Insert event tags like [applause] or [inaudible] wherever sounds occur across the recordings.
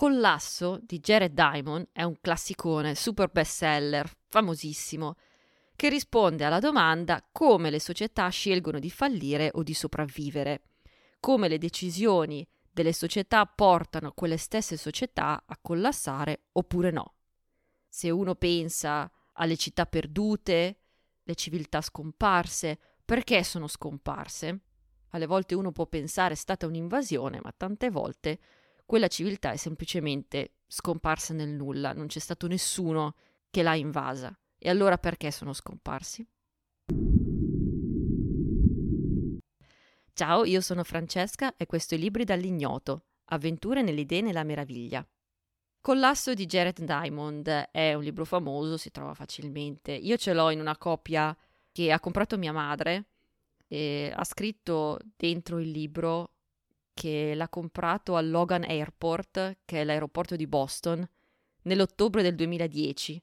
Collasso di Jared Diamond è un classicone, super bestseller, famosissimo, che risponde alla domanda come le società scelgono di fallire o di sopravvivere, come le decisioni delle società portano quelle stesse società a collassare oppure no. Se uno pensa alle città perdute, le civiltà scomparse, perché sono scomparse? Alle volte uno può pensare è stata un'invasione, ma tante volte quella civiltà è semplicemente scomparsa nel nulla, non c'è stato nessuno che l'ha invasa. E allora perché sono scomparsi? Ciao, io sono Francesca e questo è Libri dall'ignoto, avventure nelle idee e nella meraviglia. Collasso di Jared Diamond è un libro famoso, si trova facilmente. Io ce l'ho in una copia che ha comprato mia madre e ha scritto dentro il libro che l'ha comprato al Logan Airport, che è l'aeroporto di Boston, nell'ottobre del 2010,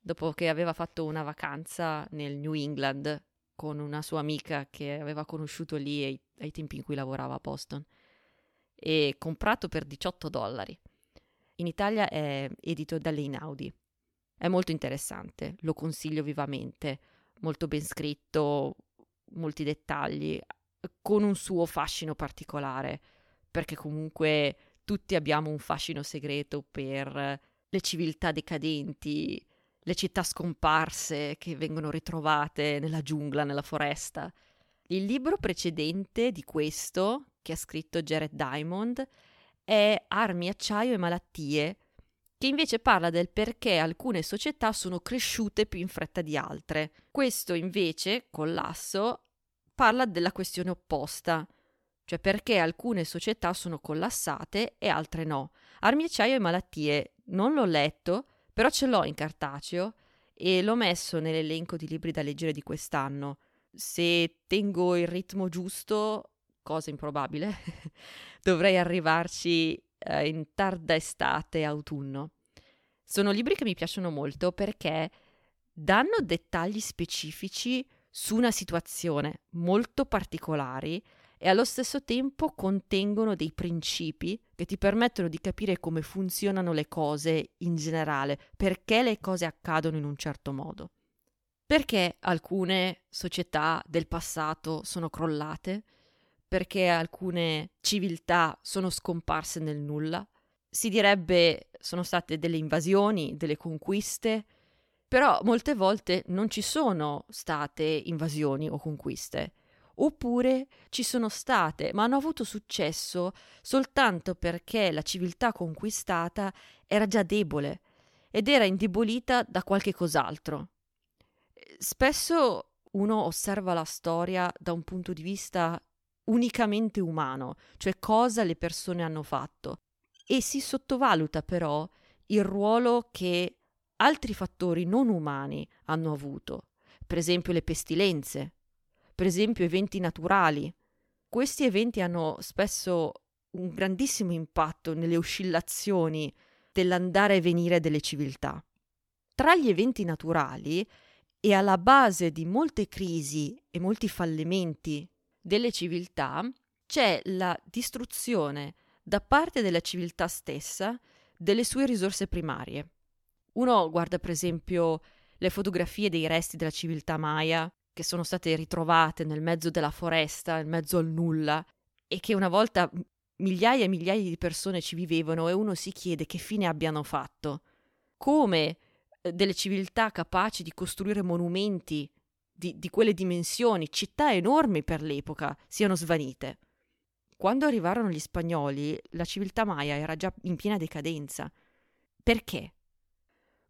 dopo che aveva fatto una vacanza nel New England con una sua amica che aveva conosciuto lì ai, ai tempi in cui lavorava a Boston, e comprato per 18 dollari. In Italia è edito da Inaudi. È molto interessante, lo consiglio vivamente, molto ben scritto, molti dettagli, con un suo fascino particolare perché comunque tutti abbiamo un fascino segreto per le civiltà decadenti, le città scomparse che vengono ritrovate nella giungla, nella foresta. Il libro precedente di questo, che ha scritto Jared Diamond, è Armi, acciaio e malattie, che invece parla del perché alcune società sono cresciute più in fretta di altre. Questo invece, Collasso, parla della questione opposta, cioè perché alcune società sono collassate e altre no. Armi, acciaio e malattie non l'ho letto, però ce l'ho in cartaceo e l'ho messo nell'elenco di libri da leggere di quest'anno. Se tengo il ritmo giusto, cosa improbabile, [laughs] dovrei arrivarci eh, in tarda estate, autunno. Sono libri che mi piacciono molto perché danno dettagli specifici su una situazione molto particolari e allo stesso tempo contengono dei principi che ti permettono di capire come funzionano le cose in generale, perché le cose accadono in un certo modo. Perché alcune società del passato sono crollate? Perché alcune civiltà sono scomparse nel nulla? Si direbbe sono state delle invasioni, delle conquiste, però molte volte non ci sono state invasioni o conquiste oppure ci sono state, ma hanno avuto successo soltanto perché la civiltà conquistata era già debole ed era indebolita da qualche cos'altro. Spesso uno osserva la storia da un punto di vista unicamente umano, cioè cosa le persone hanno fatto, e si sottovaluta però il ruolo che altri fattori non umani hanno avuto, per esempio le pestilenze, per esempio eventi naturali. Questi eventi hanno spesso un grandissimo impatto nelle oscillazioni dell'andare e venire delle civiltà. Tra gli eventi naturali e alla base di molte crisi e molti fallimenti delle civiltà c'è la distruzione da parte della civiltà stessa delle sue risorse primarie. Uno guarda per esempio le fotografie dei resti della civiltà Maya che sono state ritrovate nel mezzo della foresta, in mezzo al nulla, e che una volta migliaia e migliaia di persone ci vivevano e uno si chiede che fine abbiano fatto. Come eh, delle civiltà capaci di costruire monumenti di, di quelle dimensioni, città enormi per l'epoca, siano svanite. Quando arrivarono gli spagnoli, la civiltà maya era già in piena decadenza. Perché?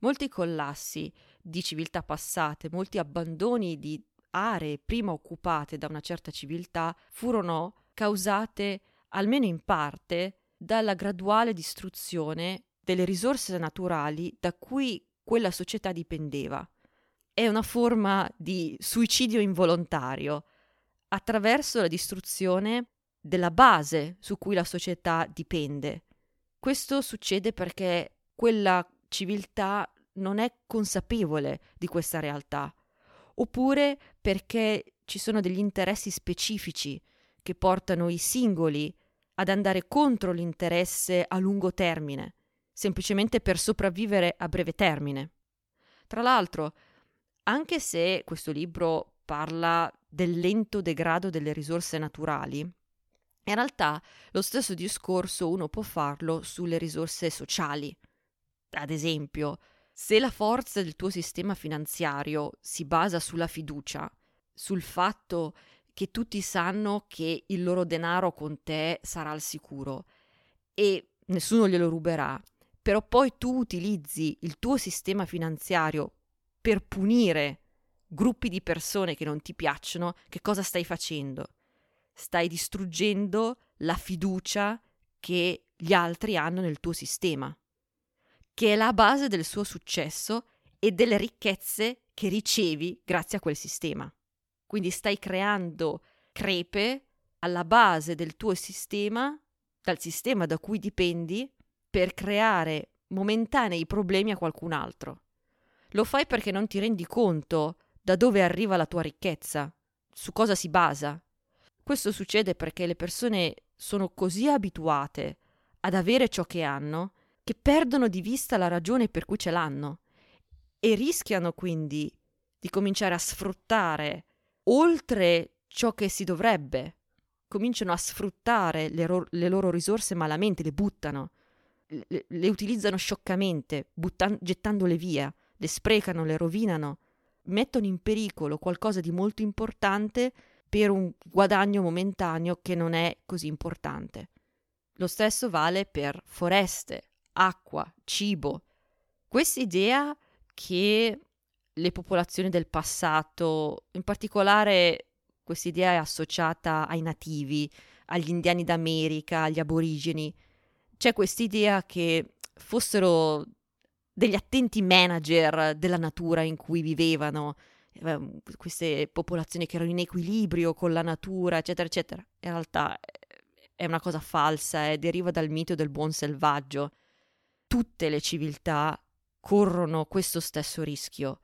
Molti collassi di civiltà passate, molti abbandoni di aree prima occupate da una certa civiltà furono causate, almeno in parte, dalla graduale distruzione delle risorse naturali da cui quella società dipendeva. È una forma di suicidio involontario attraverso la distruzione della base su cui la società dipende. Questo succede perché quella civiltà non è consapevole di questa realtà oppure perché ci sono degli interessi specifici che portano i singoli ad andare contro l'interesse a lungo termine semplicemente per sopravvivere a breve termine. Tra l'altro, anche se questo libro parla del lento degrado delle risorse naturali, in realtà lo stesso discorso uno può farlo sulle risorse sociali. Ad esempio, se la forza del tuo sistema finanziario si basa sulla fiducia, sul fatto che tutti sanno che il loro denaro con te sarà al sicuro e nessuno glielo ruberà, però poi tu utilizzi il tuo sistema finanziario per punire gruppi di persone che non ti piacciono, che cosa stai facendo? Stai distruggendo la fiducia che gli altri hanno nel tuo sistema, che è la base del suo successo e delle ricchezze che ricevi grazie a quel sistema. Quindi stai creando crepe alla base del tuo sistema, dal sistema da cui dipendi, per creare momentanei problemi a qualcun altro. Lo fai perché non ti rendi conto da dove arriva la tua ricchezza, su cosa si basa. Questo succede perché le persone sono così abituate ad avere ciò che hanno che perdono di vista la ragione per cui ce l'hanno e rischiano quindi di cominciare a sfruttare oltre ciò che si dovrebbe. Cominciano a sfruttare le, ro- le loro risorse malamente, le buttano le, le utilizzano scioccamente, buttan- gettandole via, le sprecano, le rovinano, mettono in pericolo qualcosa di molto importante per un guadagno momentaneo che non è così importante. Lo stesso vale per foreste, acqua, cibo. Questa idea che le popolazioni del passato, in particolare questa idea è associata ai nativi, agli indiani d'America, agli aborigeni, c'è questa idea che fossero degli attenti manager della natura in cui vivevano, ehm, queste popolazioni che erano in equilibrio con la natura, eccetera, eccetera. In realtà è una cosa falsa, eh, deriva dal mito del buon selvaggio. Tutte le civiltà corrono questo stesso rischio.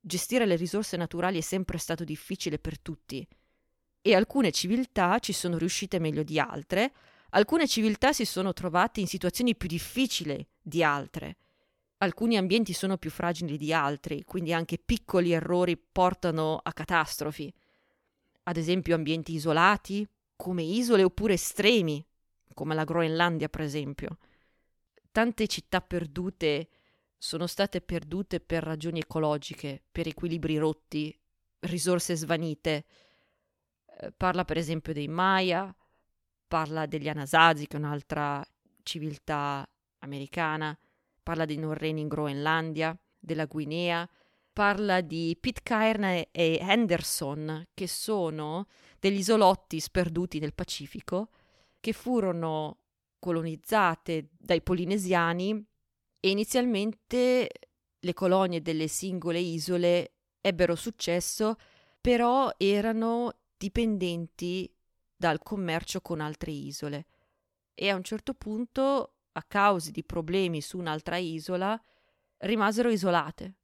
Gestire le risorse naturali è sempre stato difficile per tutti e alcune civiltà ci sono riuscite meglio di altre, Alcune civiltà si sono trovate in situazioni più difficili di altre. Alcuni ambienti sono più fragili di altri, quindi anche piccoli errori portano a catastrofi. Ad esempio ambienti isolati, come isole oppure estremi, come la Groenlandia per esempio. Tante città perdute sono state perdute per ragioni ecologiche, per equilibri rotti, risorse svanite. Eh, parla per esempio dei Maya, parla degli Anasazi, che è un'altra civiltà americana, parla dei Norreni in Groenlandia, della Guinea, parla di Pitcairn e Henderson, che sono degli isolotti sperduti nel Pacifico, che furono colonizzate dai polinesiani e inizialmente le colonie delle singole isole ebbero successo, però erano dipendenti dal commercio con altre isole e a un certo punto, a causa di problemi su un'altra isola, rimasero isolate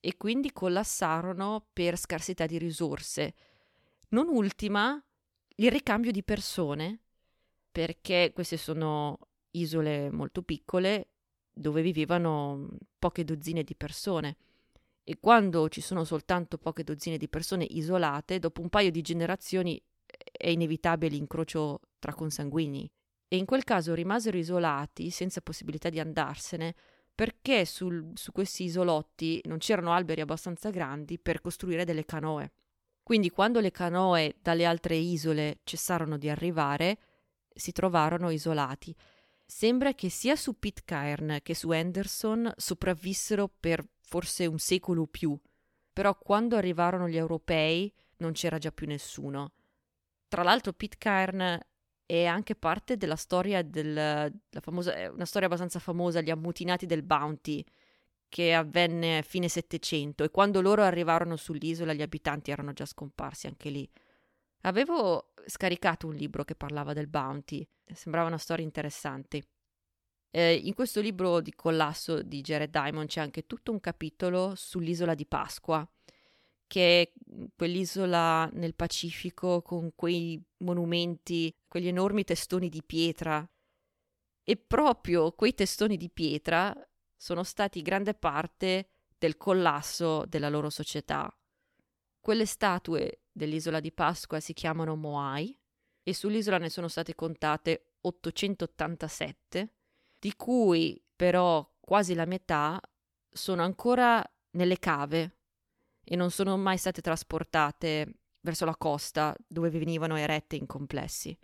e quindi collassarono per scarsità di risorse. Non ultima il ricambio di persone, perché queste sono isole molto piccole dove vivevano poche dozzine di persone. E quando ci sono soltanto poche dozzine di persone isolate, dopo un paio di generazioni è inevitabile l'incrocio tra consanguini. E in quel caso rimasero isolati, senza possibilità di andarsene, perché sul, su questi isolotti non c'erano alberi abbastanza grandi per costruire delle canoe. Quindi quando le canoe dalle altre isole cessarono di arrivare, si trovarono isolati. Sembra che sia su Pitcairn che su Anderson sopravvissero per forse un secolo o più, però quando arrivarono gli europei non c'era già più nessuno. Tra l'altro Pitcairn è anche parte della storia del famosa, una storia abbastanza famosa, gli ammutinati del Bounty, che avvenne a fine Settecento e quando loro arrivarono sull'isola gli abitanti erano già scomparsi anche lì. Avevo scaricato un libro che parlava del Bounty, sembrava una storia interessante. Eh, in questo libro di collasso di Jared Diamond c'è anche tutto un capitolo sull'isola di Pasqua, che è quell'isola nel Pacifico con quei monumenti, quegli enormi testoni di pietra. E proprio quei testoni di pietra sono stati grande parte del collasso della loro società. Quelle statue dell'isola di Pasqua si chiamano Moai e sull'isola ne sono state contate 887, di cui però quasi la metà sono ancora nelle cave e non sono mai state trasportate verso la costa dove venivano erette in complessi.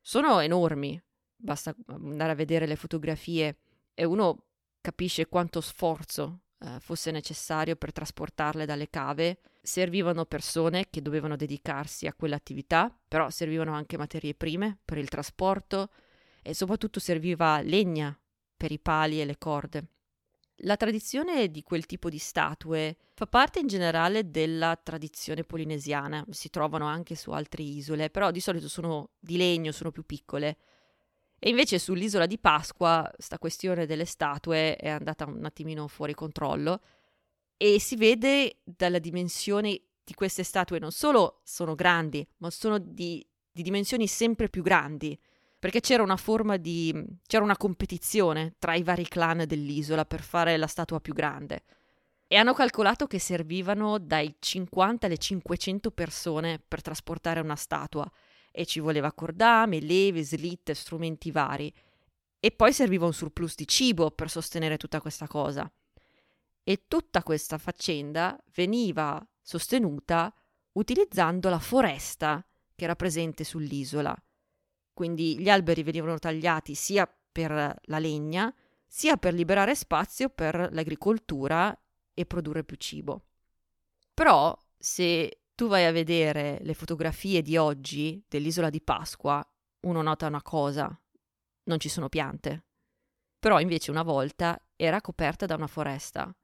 Sono enormi, basta andare a vedere le fotografie e uno capisce quanto sforzo eh, fosse necessario per trasportarle dalle cave. Servivano persone che dovevano dedicarsi a quell'attività, però servivano anche materie prime per il trasporto e soprattutto serviva legna per i pali e le corde. La tradizione di quel tipo di statue fa parte in generale della tradizione polinesiana, si trovano anche su altre isole, però di solito sono di legno, sono più piccole. E invece sull'isola di Pasqua sta questione delle statue è andata un attimino fuori controllo e si vede dalla dimensione di queste statue non solo sono grandi, ma sono di, di dimensioni sempre più grandi perché c'era una forma di... c'era una competizione tra i vari clan dell'isola per fare la statua più grande. E hanno calcolato che servivano dai 50 alle 500 persone per trasportare una statua. E ci voleva cordame, leve, slitte, strumenti vari. E poi serviva un surplus di cibo per sostenere tutta questa cosa. E tutta questa faccenda veniva sostenuta utilizzando la foresta che era presente sull'isola quindi gli alberi venivano tagliati sia per la legna, sia per liberare spazio per l'agricoltura e produrre più cibo. Però se tu vai a vedere le fotografie di oggi dell'isola di Pasqua, uno nota una cosa, non ci sono piante. Però invece una volta era coperta da una foresta,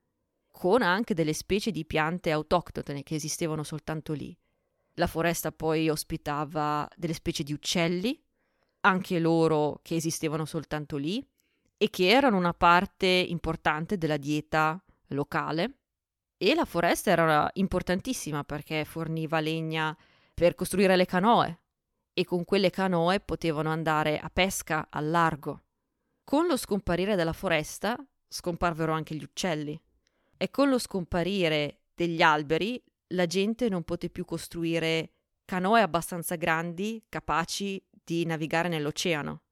con anche delle specie di piante autoctone che esistevano soltanto lì. La foresta poi ospitava delle specie di uccelli, anche loro che esistevano soltanto lì e che erano una parte importante della dieta locale. E la foresta era importantissima perché forniva legna per costruire le canoe e con quelle canoe potevano andare a pesca al largo. Con lo scomparire della foresta scomparvero anche gli uccelli e con lo scomparire degli alberi la gente non poté più costruire canoe abbastanza grandi capaci di navigare nell'oceano.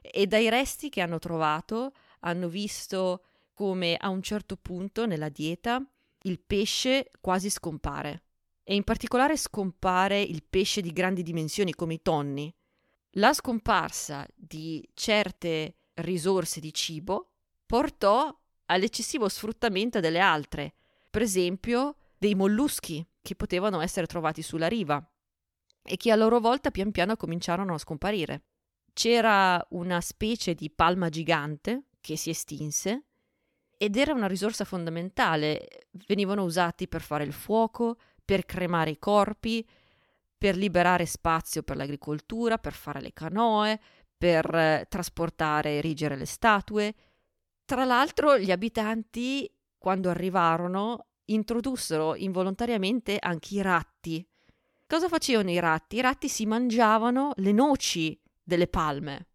E dai resti che hanno trovato hanno visto come a un certo punto nella dieta il pesce quasi scompare. E in particolare scompare il pesce di grandi dimensioni come i tonni. La scomparsa di certe risorse di cibo portò all'eccessivo sfruttamento delle altre, per esempio dei molluschi che potevano essere trovati sulla riva e che a loro volta pian piano cominciarono a scomparire. C'era una specie di palma gigante che si estinse ed era una risorsa fondamentale. Venivano usati per fare il fuoco, per cremare i corpi, per liberare spazio per l'agricoltura, per fare le canoe, per eh, trasportare e erigere le statue. Tra l'altro gli abitanti, quando arrivarono, introdussero involontariamente anche i ratti Cosa facevano i ratti? I ratti si mangiavano le noci delle palme.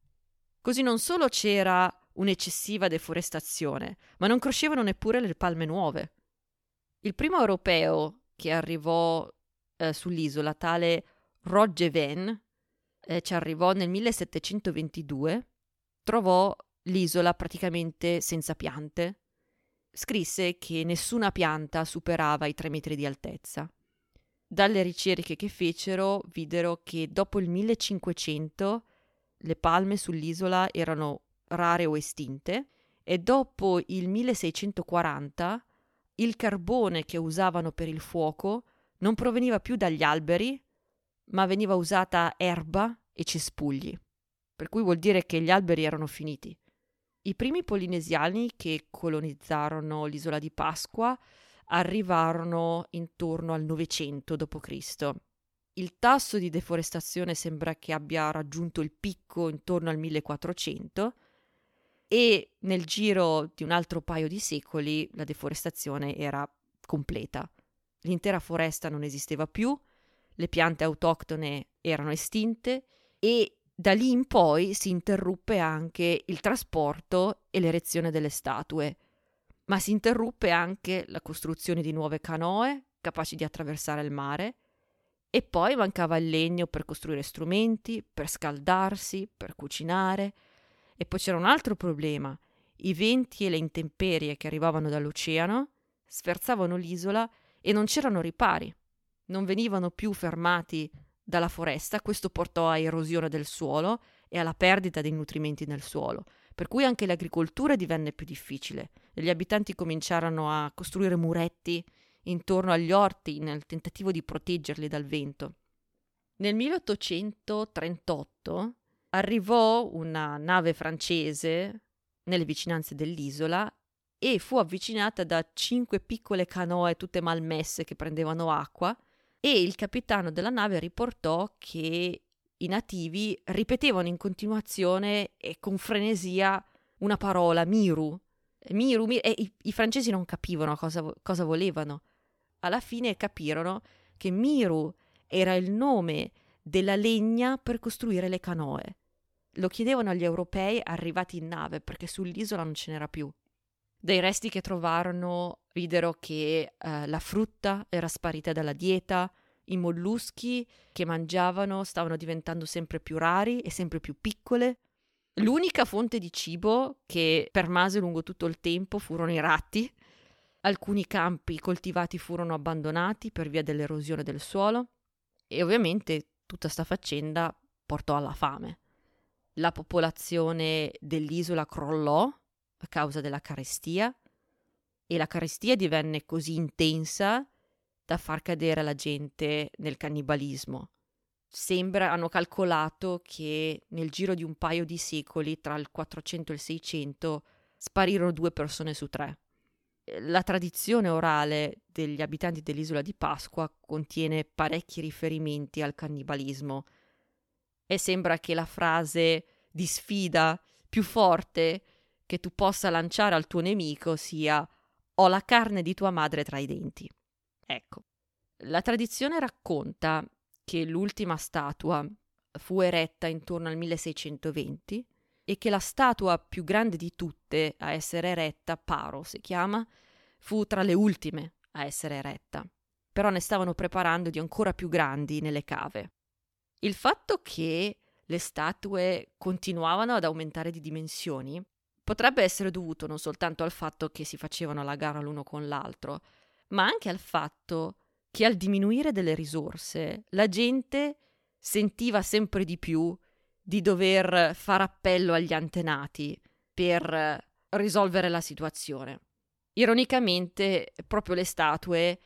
Così non solo c'era un'eccessiva deforestazione, ma non crescevano neppure le palme nuove. Il primo europeo che arrivò eh, sull'isola, tale Roger Venn, eh, ci arrivò nel 1722, trovò l'isola praticamente senza piante. Scrisse che nessuna pianta superava i tre metri di altezza. Dalle ricerche che fecero videro che dopo il 1500 le palme sull'isola erano rare o estinte e dopo il 1640 il carbone che usavano per il fuoco non proveniva più dagli alberi, ma veniva usata erba e cespugli, per cui vuol dire che gli alberi erano finiti. I primi polinesiani che colonizzarono l'isola di Pasqua arrivarono intorno al 900 d.C. Il tasso di deforestazione sembra che abbia raggiunto il picco intorno al 1400 e nel giro di un altro paio di secoli la deforestazione era completa. L'intera foresta non esisteva più, le piante autoctone erano estinte e Da lì in poi si interruppe anche il trasporto e l'erezione delle statue, ma si interruppe anche la costruzione di nuove canoe capaci di attraversare il mare e poi mancava il legno per costruire strumenti, per scaldarsi, per cucinare. E poi c'era un altro problema. I venti e le intemperie che arrivavano dall'oceano sferzavano l'isola e non c'erano ripari. Non venivano più fermati dalla foresta, questo portò a erosione del suolo e alla perdita dei nutrimenti nel suolo, per cui anche l'agricoltura divenne più difficile gli abitanti cominciarono a costruire muretti intorno agli orti nel tentativo di proteggerli dal vento. Nel 1838 arrivò una nave francese nelle vicinanze dell'isola e fu avvicinata da cinque piccole canoe tutte malmesse che prendevano acqua e il capitano della nave riportò che i nativi ripetevano in continuazione e con frenesia una parola, Miru. Miru, Miru e i, i francesi non capivano cosa, cosa volevano alla fine capirono che Miru era il nome della legna per costruire le canoe. Lo chiedevano agli europei arrivati in nave perché sull'isola non ce n'era più. Dai resti che trovarono videro che eh, la frutta era sparita dalla dieta, i molluschi che mangiavano stavano diventando sempre più rari e sempre più piccole. L'unica fonte di cibo che permase lungo tutto il tempo furono i ratti, Alcuni campi coltivati furono abbandonati per via dell'erosione del suolo e ovviamente tutta sta faccenda portò alla fame. La popolazione dell'isola crollò a causa della carestia e la carestia divenne così intensa da far cadere la gente nel cannibalismo. Sembra hanno calcolato che nel giro di un paio di secoli, tra il 400 e il 600, sparirono due persone su tre la tradizione orale degli abitanti dell'isola di Pasqua contiene parecchi riferimenti al cannibalismo e sembra che la frase di sfida più forte che tu possa lanciare al tuo nemico sia ho la carne di tua madre tra i denti. Ecco, la tradizione racconta che l'ultima statua fu eretta intorno al 1620 e che la statua più grande di tutte a essere eretta, Paro si chiama, fu tra le ultime a essere eretta. Però ne stavano preparando di ancora più grandi nelle cave. Il fatto che le statue continuavano ad aumentare di dimensioni potrebbe essere dovuto non soltanto al fatto che si facevano la gara l'uno con l'altro, ma anche al fatto che al diminuire delle risorse la gente sentiva sempre di più di dover fare appello agli antenati per risolvere la situazione. Ironicamente, proprio le statue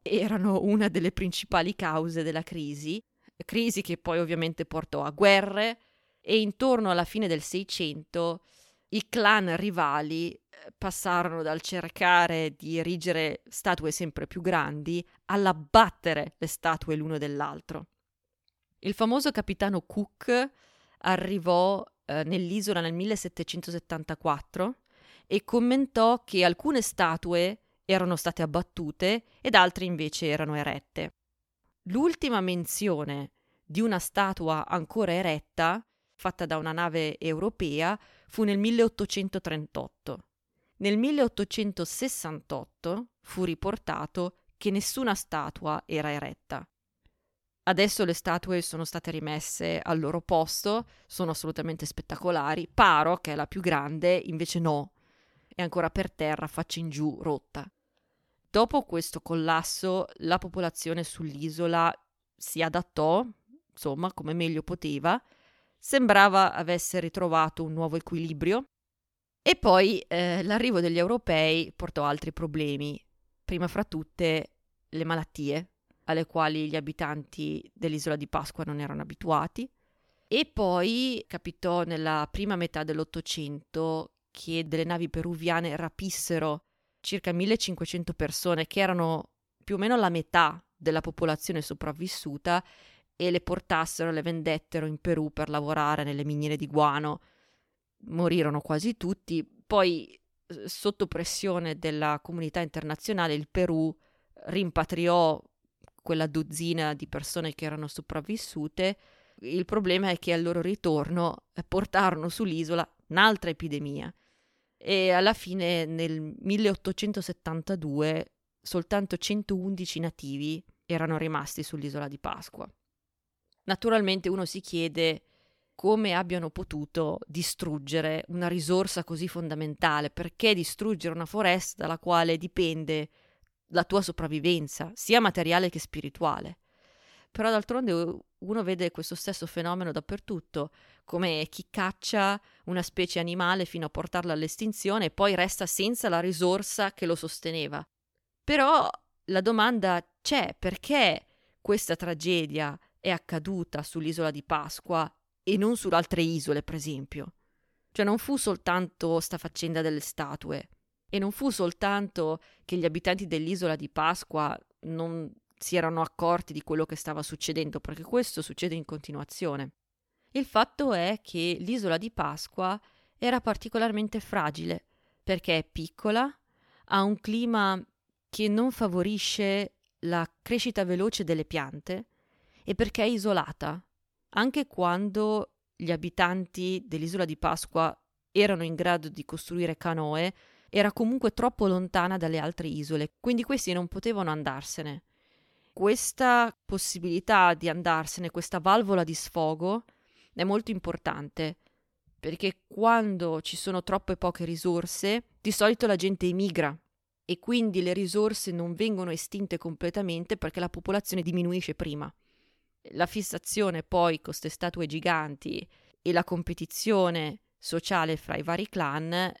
erano una delle principali cause della crisi, crisi che poi ovviamente portò a guerre e intorno alla fine del Seicento i clan rivali eh, passarono dal cercare di erigere statue sempre più grandi all'abbattere le statue l'uno dell'altro. Il famoso capitano Cook arrivò eh, nell'isola nel 1774 e commentò che alcune statue erano state abbattute ed altre invece erano erette. L'ultima menzione di una statua ancora eretta, fatta da una nave europea, fu nel 1838. Nel 1868 fu riportato che nessuna statua era eretta. Adesso le statue sono state rimesse al loro posto, sono assolutamente spettacolari. Paro, che è la più grande, invece no, è ancora per terra, faccia in giù, rotta. Dopo questo collasso, la popolazione sull'isola si adattò, insomma, come meglio poteva, sembrava avesse ritrovato un nuovo equilibrio. E poi eh, l'arrivo degli europei portò altri problemi, prima fra tutte le malattie, alle quali gli abitanti dell'isola di Pasqua non erano abituati. E poi capitò nella prima metà dell'Ottocento che delle navi peruviane rapissero circa 1500 persone, che erano più o meno la metà della popolazione sopravvissuta, e le portassero, le vendettero in Perù per lavorare nelle miniere di guano. Morirono quasi tutti. Poi, sotto pressione della comunità internazionale, il Perù rimpatriò quella dozzina di persone che erano sopravvissute, Il problema è che al loro ritorno eh, portarono sull'isola un'altra epidemia e alla fine nel 1872 soltanto 111 nativi erano rimasti sull'isola di Pasqua. Naturalmente uno si chiede come abbiano potuto distruggere una risorsa così fondamentale, perché distruggere una foresta dalla quale dipende la tua sopravvivenza, sia materiale che spirituale. Però d'altronde uno vede questo stesso fenomeno dappertutto, come chi caccia una specie animale fino a portarla all'estinzione e poi resta senza la risorsa che lo sosteneva. Però la domanda c'è perché questa tragedia è accaduta sull'isola di Pasqua e non su altre isole, per esempio. Cioè non fu soltanto sta faccenda delle statue e non fu soltanto che gli abitanti dell'isola di Pasqua non si erano accorti di quello che stava succedendo, perché questo succede in continuazione. Il fatto è che l'isola di Pasqua era particolarmente fragile, perché è piccola, ha un clima che non favorisce la crescita veloce delle piante e perché è isolata. Anche quando gli abitanti dell'isola di Pasqua erano in grado di costruire canoe, era comunque troppo lontana dalle altre isole, quindi questi non potevano andarsene. Questa possibilità di andarsene, questa valvola di sfogo, è molto importante, perché quando ci sono troppe poche risorse, di solito la gente emigra e quindi le risorse non vengono estinte completamente perché la popolazione diminuisce prima. La fissazione poi con queste statue giganti e la competizione sociale fra i vari clan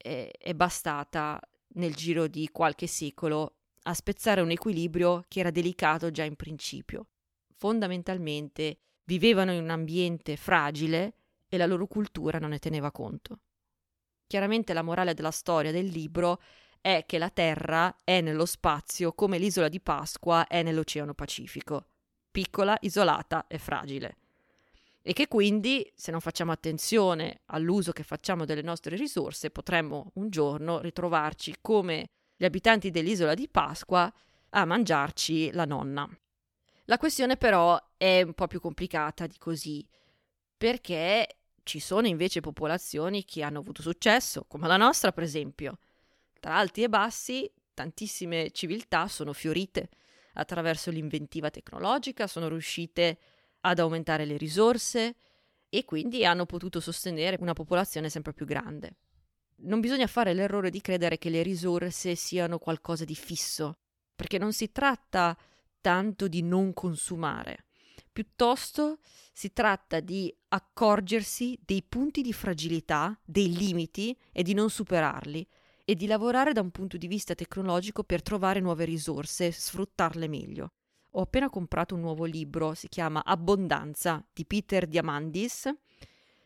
è, è bastata nel giro di qualche secolo a spezzare un equilibrio che era delicato già in principio. Fondamentalmente vivevano in un ambiente fragile e la loro cultura non ne teneva conto. Chiaramente la morale della storia del libro è che la Terra è nello spazio come l'isola di Pasqua è nell'Oceano Pacifico, piccola, isolata e fragile. E che quindi, se non facciamo attenzione all'uso che facciamo delle nostre risorse, potremmo un giorno ritrovarci come gli abitanti dell'isola di Pasqua a mangiarci la nonna. La questione però è un po' più complicata di così, perché ci sono invece popolazioni che hanno avuto successo, come la nostra per esempio, tra alti e bassi, tantissime civiltà sono fiorite attraverso l'inventiva tecnologica, sono riuscite ad aumentare le risorse e quindi hanno potuto sostenere una popolazione sempre più grande. Non bisogna fare l'errore di credere che le risorse siano qualcosa di fisso, perché non si tratta tanto di non consumare, piuttosto si tratta di accorgersi dei punti di fragilità, dei limiti e di non superarli, e di lavorare da un punto di vista tecnologico per trovare nuove risorse sfruttarle meglio. Ho appena comprato un nuovo libro, si chiama Abbondanza di Peter Diamandis,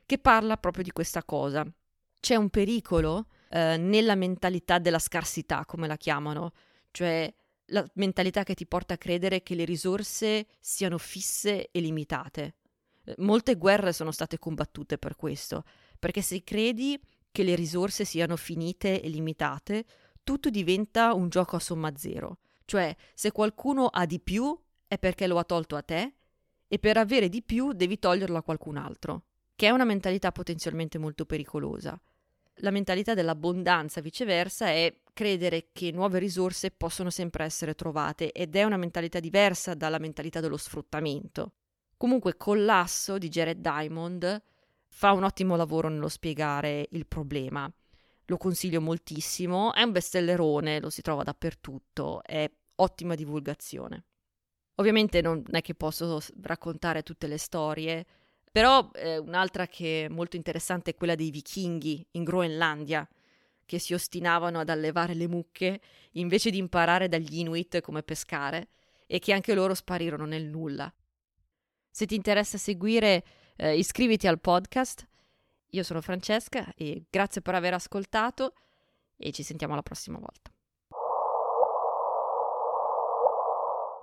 che parla proprio di questa cosa. C'è un pericolo eh, nella mentalità della scarsità, come la chiamano, cioè la mentalità che ti porta a credere che le risorse siano fisse e limitate. Molte guerre sono state combattute per questo, perché se credi che le risorse siano finite e limitate, tutto diventa un gioco a somma zero. Cioè, se qualcuno ha di più è perché lo ha tolto a te e per avere di più devi toglierlo a qualcun altro, che è una mentalità potenzialmente molto pericolosa. La mentalità dell'abbondanza, viceversa, è credere che nuove risorse possono sempre essere trovate ed è una mentalità diversa dalla mentalità dello sfruttamento. Comunque, Collasso di Jared Diamond fa un ottimo lavoro nello spiegare il problema. Lo consiglio moltissimo, è un bestsellerone, lo si trova dappertutto, è ottima divulgazione. Ovviamente non è che posso raccontare tutte le storie, però eh, un'altra che è molto interessante è quella dei vichinghi in Groenlandia, che si ostinavano ad allevare le mucche invece di imparare dagli Inuit come pescare e che anche loro sparirono nel nulla. Se ti interessa seguire eh, iscriviti al podcast. Io sono Francesca e grazie per aver ascoltato e ci sentiamo la prossima volta.